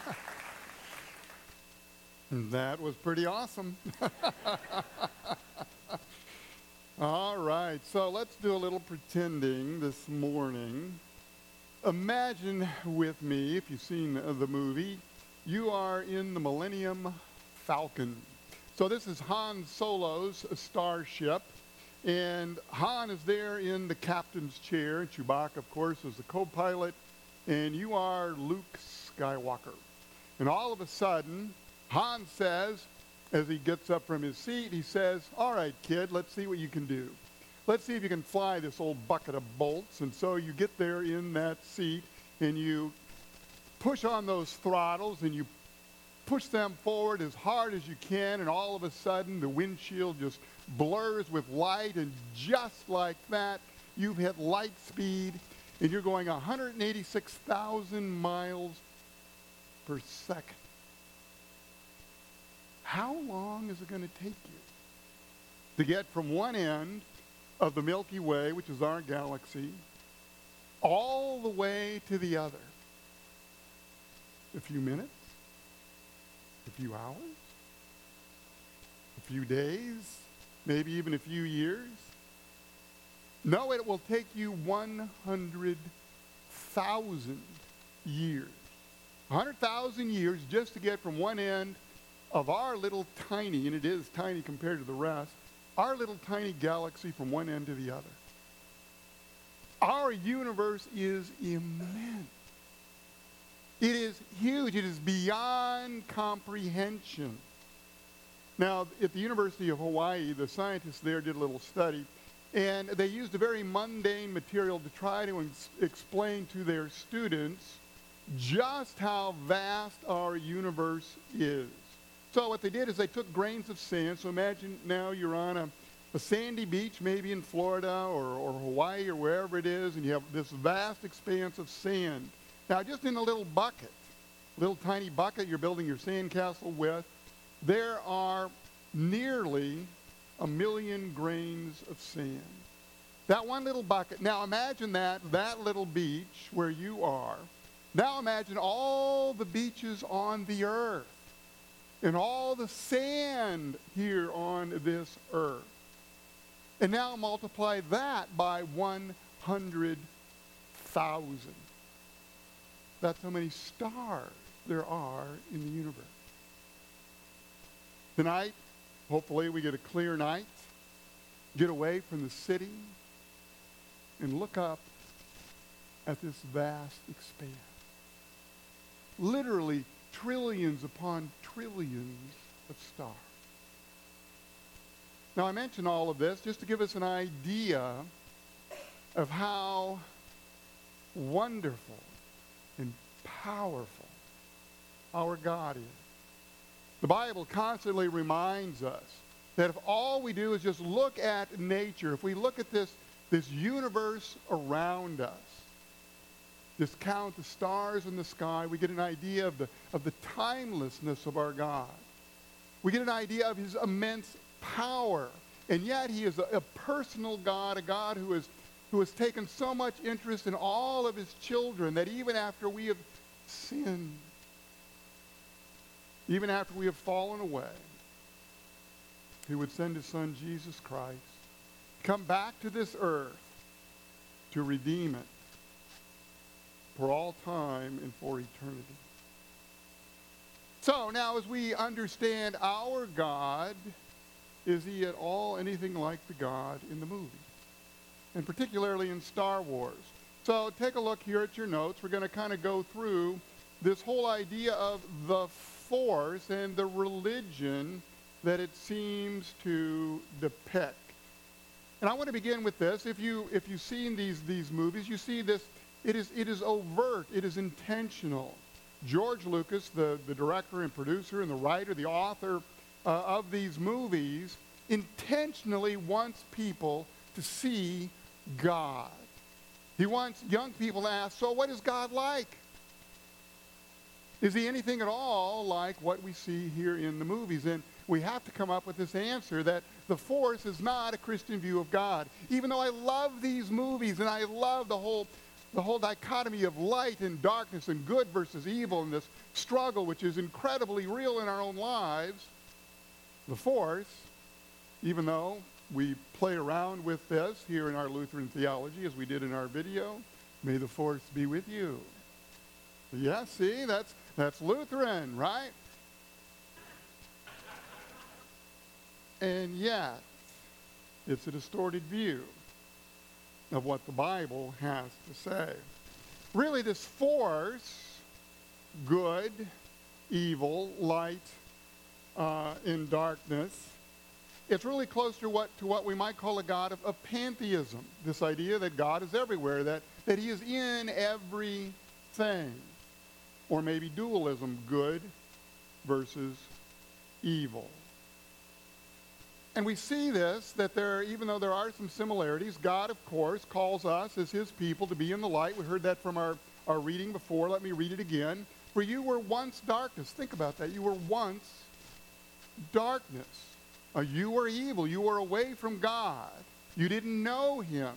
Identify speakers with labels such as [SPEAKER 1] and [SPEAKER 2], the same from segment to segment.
[SPEAKER 1] that was pretty awesome. All right, so let's do a little pretending this morning. Imagine with me, if you've seen the movie, you are in the Millennium Falcon. So this is Han Solo's starship, and Han is there in the captain's chair, Chewbacca, of course, is the co-pilot, and you are Luke Skywalker. And all of a sudden, Han says, as he gets up from his seat, he says, All right, kid, let's see what you can do. Let's see if you can fly this old bucket of bolts. And so you get there in that seat and you push on those throttles and you push them forward as hard as you can, and all of a sudden the windshield just blurs with light, and just like that, you've hit light speed, and you're going 186,000 miles per second. How long is it going to take you to get from one end of the Milky Way, which is our galaxy, all the way to the other? A few minutes? A few hours? A few days? Maybe even a few years? No, it will take you 100,000 years. 100,000 years just to get from one end of our little tiny, and it is tiny compared to the rest, our little tiny galaxy from one end to the other. Our universe is immense. It is huge. It is beyond comprehension. Now, at the University of Hawaii, the scientists there did a little study, and they used a very mundane material to try to ex- explain to their students just how vast our universe is. So what they did is they took grains of sand. So imagine now you're on a, a sandy beach, maybe in Florida or, or Hawaii or wherever it is, and you have this vast expanse of sand. Now, just in a little bucket, little tiny bucket you're building your sandcastle with, there are nearly a million grains of sand. That one little bucket. Now imagine that, that little beach where you are. Now imagine all the beaches on the earth and all the sand here on this earth. And now multiply that by 100,000. That's how many stars there are in the universe. Tonight, hopefully, we get a clear night, get away from the city, and look up at this vast expanse. Literally trillions upon trillions of stars. Now, I mention all of this just to give us an idea of how wonderful and powerful our God is. The Bible constantly reminds us that if all we do is just look at nature, if we look at this, this universe around us, just count the stars in the sky, we get an idea of the, of the timelessness of our God. We get an idea of his immense power. And yet he is a, a personal God, a God who, is, who has taken so much interest in all of his children that even after we have sinned, even after we have fallen away, he would send his son Jesus Christ, come back to this earth to redeem it for all time and for eternity. So now, as we understand our God, is he at all anything like the God in the movie? And particularly in Star Wars. So take a look here at your notes. We're going to kind of go through this whole idea of the force and the religion that it seems to depict. And I want to begin with this. If you if you've seen these these movies, you see this it is, it is overt. It is intentional. George Lucas, the, the director and producer and the writer, the author uh, of these movies, intentionally wants people to see God. He wants young people to ask, so what is God like? Is he anything at all like what we see here in the movies? And we have to come up with this answer that the force is not a Christian view of God. Even though I love these movies and I love the whole the whole dichotomy of light and darkness and good versus evil and this struggle, which is incredibly real in our own lives, the Force, even though we play around with this here in our Lutheran theology as we did in our video, may the Force be with you. Yeah, see, that's, that's Lutheran, right? And yet, it's a distorted view of what the Bible has to say. Really, this force, good, evil, light, uh, in darkness, it's really close to what, to what we might call a God of, of pantheism. This idea that God is everywhere, that, that he is in everything. Or maybe dualism, good versus evil. And we see this, that there, even though there are some similarities, God, of course, calls us as his people to be in the light. We heard that from our, our reading before. Let me read it again. For you were once darkness. Think about that. You were once darkness. Uh, you were evil. You were away from God. You didn't know him.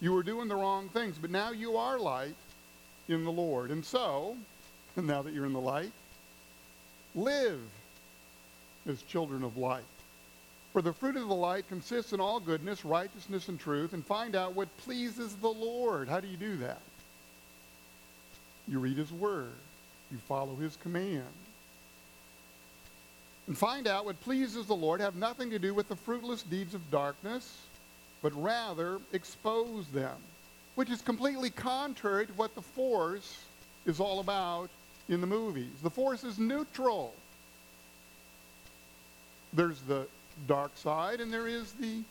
[SPEAKER 1] You were doing the wrong things. But now you are light in the Lord. And so, now that you're in the light, live as children of light. For the fruit of the light consists in all goodness, righteousness, and truth, and find out what pleases the Lord. How do you do that? You read his word. You follow his command. And find out what pleases the Lord have nothing to do with the fruitless deeds of darkness, but rather expose them, which is completely contrary to what the force is all about in the movies. The force is neutral. There's the dark side and there is the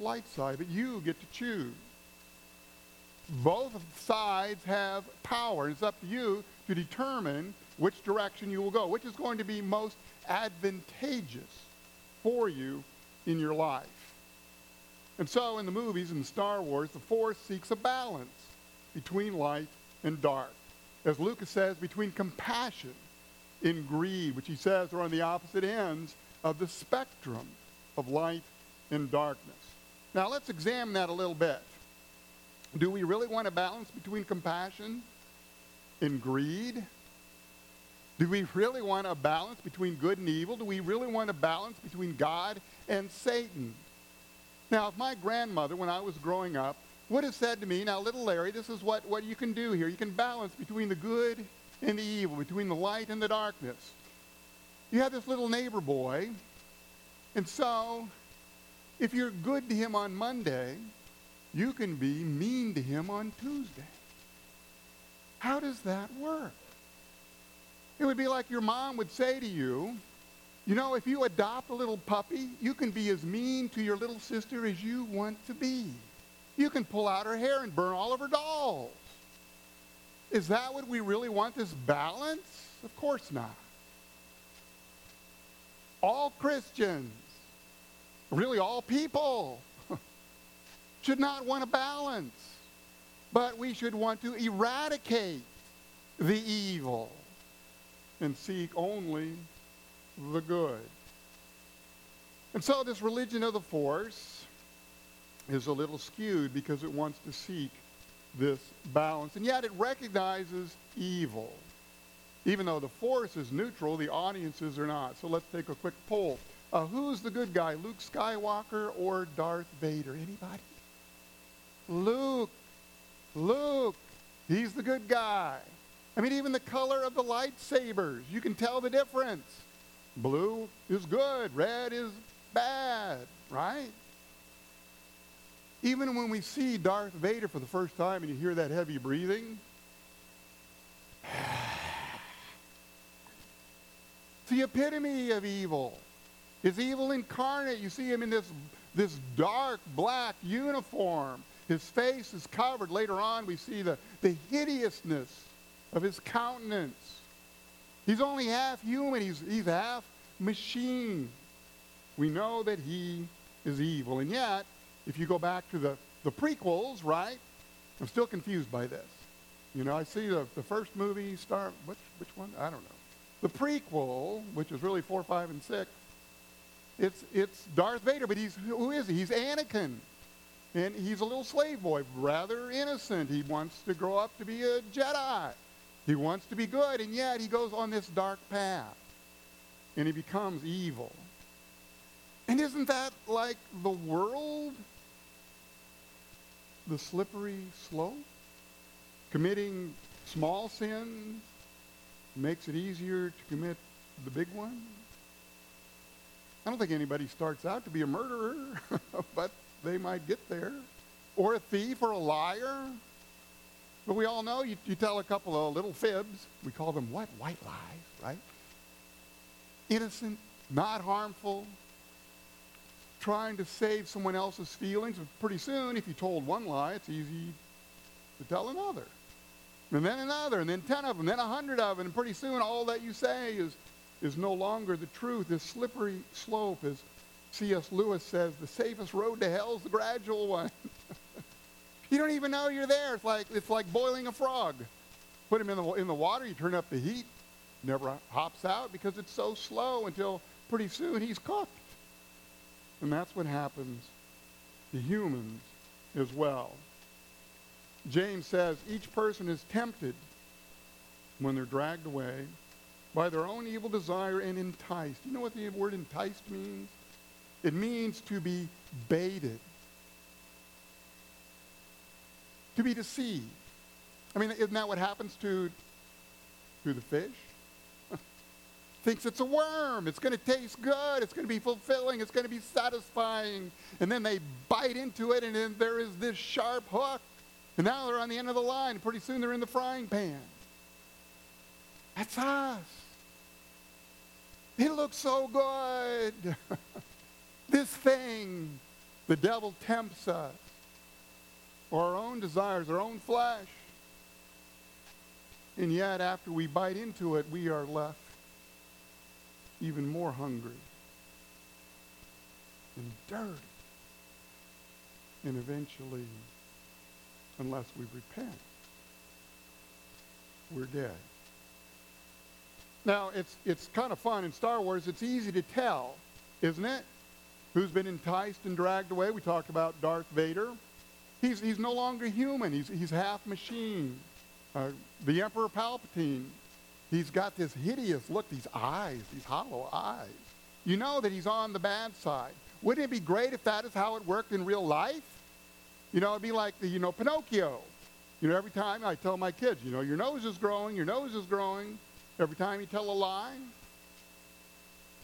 [SPEAKER 1] light side, but you get to choose. Both sides have power. It's up to you to determine which direction you will go, which is going to be most advantageous for you in your life. And so in the movies, in Star Wars, the Force seeks a balance between light and dark. As Lucas says, between compassion and greed, which he says are on the opposite ends of the spectrum of light and darkness. Now let's examine that a little bit. Do we really want a balance between compassion and greed? Do we really want a balance between good and evil? Do we really want a balance between God and Satan? Now, if my grandmother, when I was growing up, would have said to me, now, little Larry, this is what, what you can do here. You can balance between the good and the evil, between the light and the darkness you have this little neighbor boy, and so if you're good to him on Monday, you can be mean to him on Tuesday. How does that work? It would be like your mom would say to you, you know, if you adopt a little puppy, you can be as mean to your little sister as you want to be. You can pull out her hair and burn all of her dolls. Is that what we really want, this balance? Of course not all Christians, really all people, should not want a balance, but we should want to eradicate the evil and seek only the good. And so this religion of the force is a little skewed because it wants to seek this balance. And yet it recognizes evil. Even though the force is neutral, the audiences are not. So let's take a quick poll. Uh, who's the good guy, Luke Skywalker or Darth Vader? Anybody? Luke. Luke. He's the good guy. I mean, even the color of the lightsabers, you can tell the difference. Blue is good, red is bad, right? Even when we see Darth Vader for the first time and you hear that heavy breathing, the epitome of evil. Is evil incarnate. You see him in this, this dark black uniform. His face is covered. Later on, we see the, the hideousness of his countenance. He's only half human, he's, he's half machine. We know that he is evil. And yet, if you go back to the, the prequels, right? I'm still confused by this. You know, I see the, the first movie, Star, which, which one? I don't know. The prequel, which is really 4, 5, and 6, it's, it's Darth Vader, but he's, who is he? He's Anakin. And he's a little slave boy, rather innocent. He wants to grow up to be a Jedi. He wants to be good, and yet he goes on this dark path. And he becomes evil. And isn't that like the world? The slippery slope? Committing small sins makes it easier to commit the big one? I don't think anybody starts out to be a murderer, but they might get there. Or a thief or a liar. But we all know you, you tell a couple of little fibs. We call them what? White lies, right? Innocent, not harmful, trying to save someone else's feelings. But pretty soon, if you told one lie, it's easy to tell another. And then another, and then ten of them, then a hundred of them, and pretty soon all that you say is, is no longer the truth. This slippery slope, as C.S. Lewis says, the safest road to hell is the gradual one. you don't even know you're there. It's like, it's like boiling a frog. Put him in the, in the water, you turn up the heat, never hops out because it's so slow until pretty soon he's cooked. And that's what happens to humans as well. James says each person is tempted when they're dragged away by their own evil desire and enticed. You know what the word enticed means? It means to be baited, to be deceived. I mean, isn't that what happens to, to the fish? Thinks it's a worm. It's going to taste good. It's going to be fulfilling. It's going to be satisfying. And then they bite into it, and then there is this sharp hook. And now they're on the end of the line. And pretty soon they're in the frying pan. That's us. It looks so good. this thing, the devil tempts us. Or our own desires, our own flesh. And yet, after we bite into it, we are left even more hungry and dirty. And eventually, unless we repent, we're dead. Now, it's, it's kind of fun in Star Wars. It's easy to tell, isn't it? Who's been enticed and dragged away? We talked about Darth Vader. He's, he's no longer human. He's, he's half machine. Uh, the Emperor Palpatine, he's got this hideous look, these eyes, these hollow eyes. You know that he's on the bad side. Wouldn't it be great if that is how it worked in real life? You know, it'd be like the, you know, Pinocchio. You know, every time I tell my kids, you know, your nose is growing, your nose is growing. Every time you tell a lie.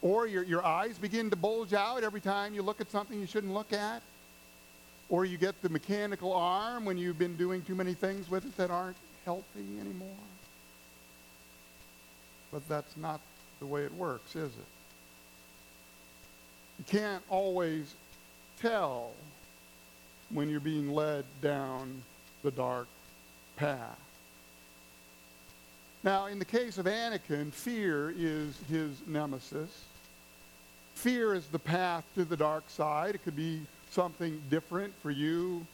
[SPEAKER 1] Or your, your eyes begin to bulge out every time you look at something you shouldn't look at. Or you get the mechanical arm when you've been doing too many things with it that aren't healthy anymore. But that's not the way it works, is it? You can't always tell when you're being led down the dark path. Now, in the case of Anakin, fear is his nemesis. Fear is the path to the dark side. It could be something different for you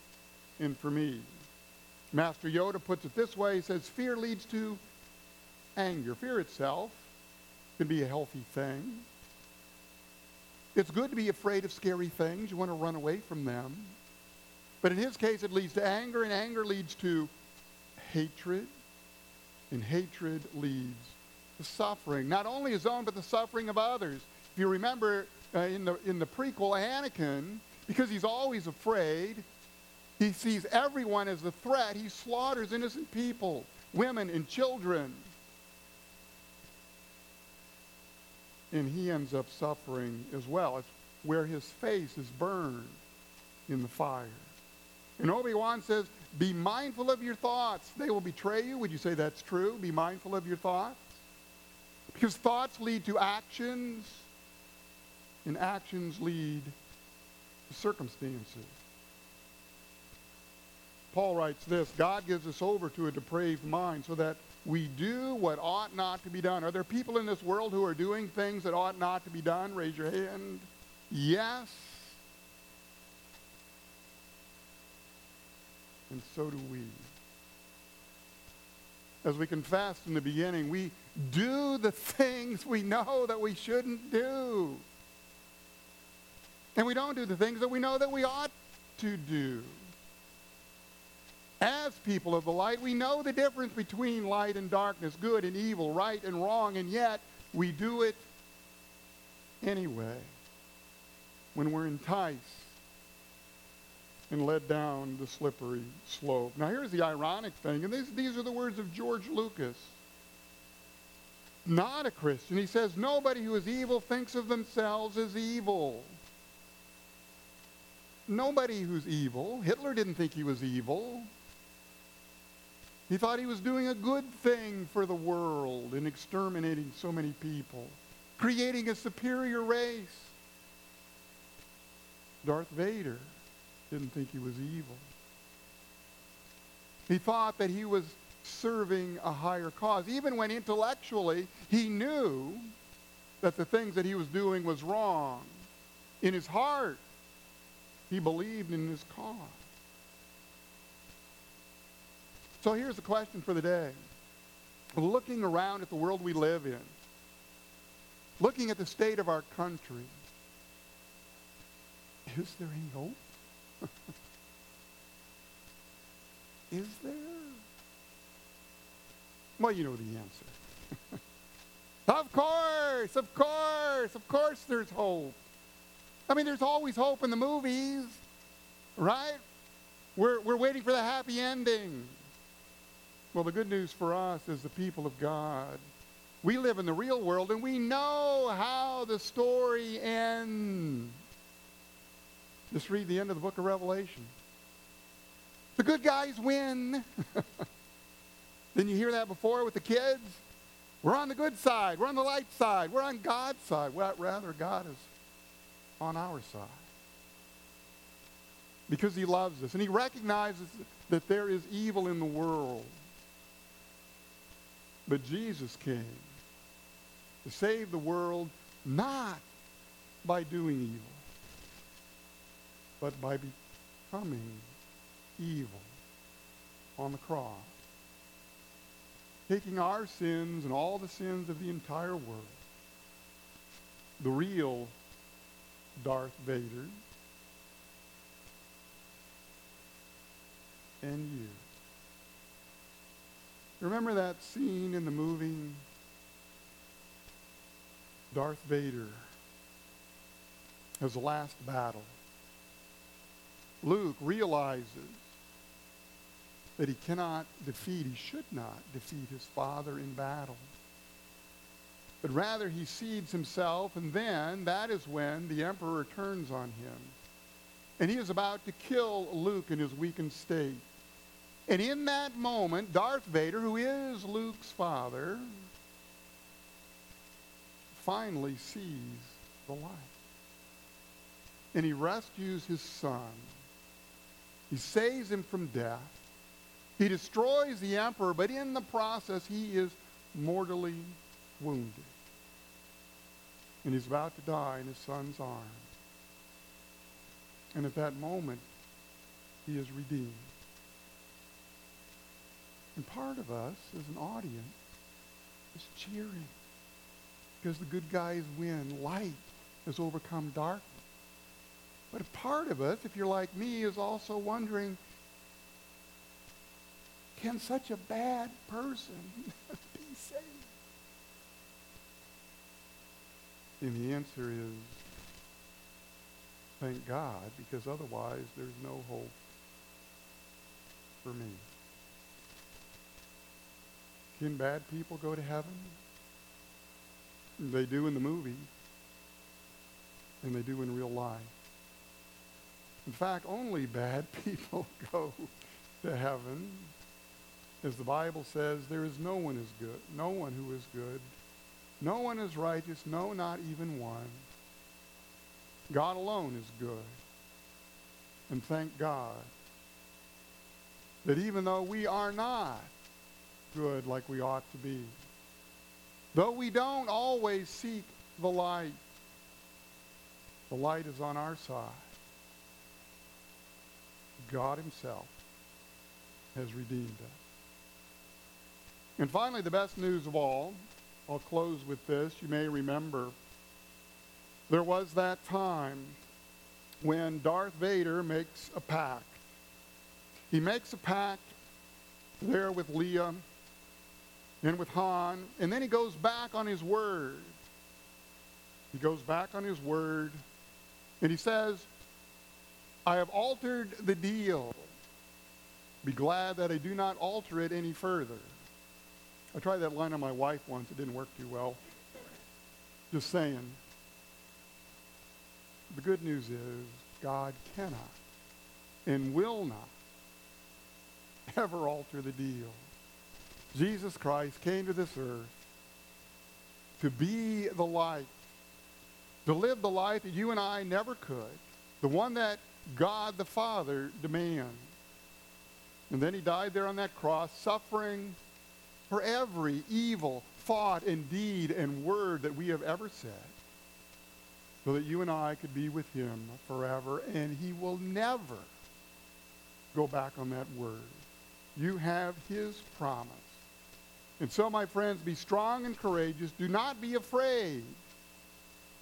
[SPEAKER 1] and for me. Master Yoda puts it this way he says, Fear leads to anger. Fear itself can be a healthy thing. It's good to be afraid of scary things. You want to run away from them. But in his case, it leads to anger, and anger leads to hatred, and hatred leads to suffering. Not only his own, but the suffering of others. If you remember uh, in, the, in the prequel, Anakin, because he's always afraid, he sees everyone as a threat. He slaughters innocent people, women and children. And he ends up suffering as well. It's where his face is burned in the fire. And Obi-Wan says, be mindful of your thoughts. They will betray you. Would you say that's true? Be mindful of your thoughts? Because thoughts lead to actions, and actions lead to circumstances. Paul writes this God gives us over to a depraved mind so that we do what ought not to be done. Are there people in this world who are doing things that ought not to be done? Raise your hand. Yes. And so do we. As we confessed in the beginning, we do the things we know that we shouldn't do. And we don't do the things that we know that we ought to do. As people of the light, we know the difference between light and darkness, good and evil, right and wrong, and yet we do it anyway when we're enticed and led down the slippery slope. Now, here's the ironic thing, and these, these are the words of George Lucas. Not a Christian. He says, Nobody who is evil thinks of themselves as evil. Nobody who's evil. Hitler didn't think he was evil. He thought he was doing a good thing for the world in exterminating so many people, creating a superior race. Darth Vader didn't think he was evil. He thought that he was serving a higher cause, even when intellectually he knew that the things that he was doing was wrong. In his heart, he believed in his cause. So here's the question for the day. Looking around at the world we live in, looking at the state of our country, is there any hope? Is there? Well, you know the answer. of course, of course, of course there's hope. I mean, there's always hope in the movies, right? We're, we're waiting for the happy ending. Well, the good news for us is the people of God. We live in the real world and we know how the story ends. Just read the end of the book of Revelation. The good guys win. Didn't you hear that before with the kids? We're on the good side. We're on the light side. We're on God's side. Well, rather, God is on our side. Because he loves us. And he recognizes that there is evil in the world. But Jesus came to save the world not by doing evil, but by becoming evil on the cross. Taking our sins and all the sins of the entire world. The real Darth Vader and you. Remember that scene in the movie Darth Vader the last battle. Luke realizes that he cannot defeat, he should not defeat his father in battle. But rather he cedes himself, and then that is when the emperor turns on him. And he is about to kill Luke in his weakened state. And in that moment, Darth Vader, who is Luke's father, finally sees the light. And he rescues his son. He saves him from death. He destroys the emperor, but in the process, he is mortally wounded. And he's about to die in his son's arms. And at that moment, he is redeemed. And part of us as an audience is cheering because the good guys win. Light has overcome darkness. But a part of us, if you're like me, is also wondering, can such a bad person be saved? And the answer is, thank God, because otherwise there's no hope for me. Can bad people go to heaven? They do in the movie, and they do in real life. In fact, only bad people go to heaven. As the Bible says, there is no one is good, no one who is good, no one is righteous, no, not even one. God alone is good. And thank God that even though we are not, good like we ought to be. Though we don't always seek the light, the light is on our side. God himself has redeemed us. And finally, the best news of all, I'll close with this. You may remember there was that time when Darth Vader makes a pact. He makes a pact there with Leia and with Han, and then he goes back on his word. He goes back on his word, and he says, I have altered the deal. Be glad that I do not alter it any further. I tried that line on my wife once. It didn't work too well. Just saying. The good news is God cannot and will not ever alter the deal. Jesus Christ came to this earth to be the light, to live the life that you and I never could, the one that God the Father demands. And then he died there on that cross, suffering for every evil thought and deed and word that we have ever said, so that you and I could be with him forever, and he will never go back on that word. You have his promise. And so, my friends, be strong and courageous. Do not be afraid.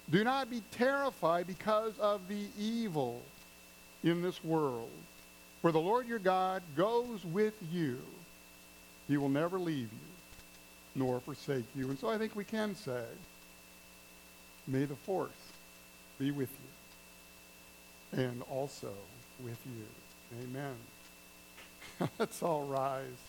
[SPEAKER 1] Do not be terrified because of the evil in this world. where the Lord your God goes with you. He will never leave you nor forsake you. And so I think we can say, may the force be with you and also with you. Amen. Let's all rise.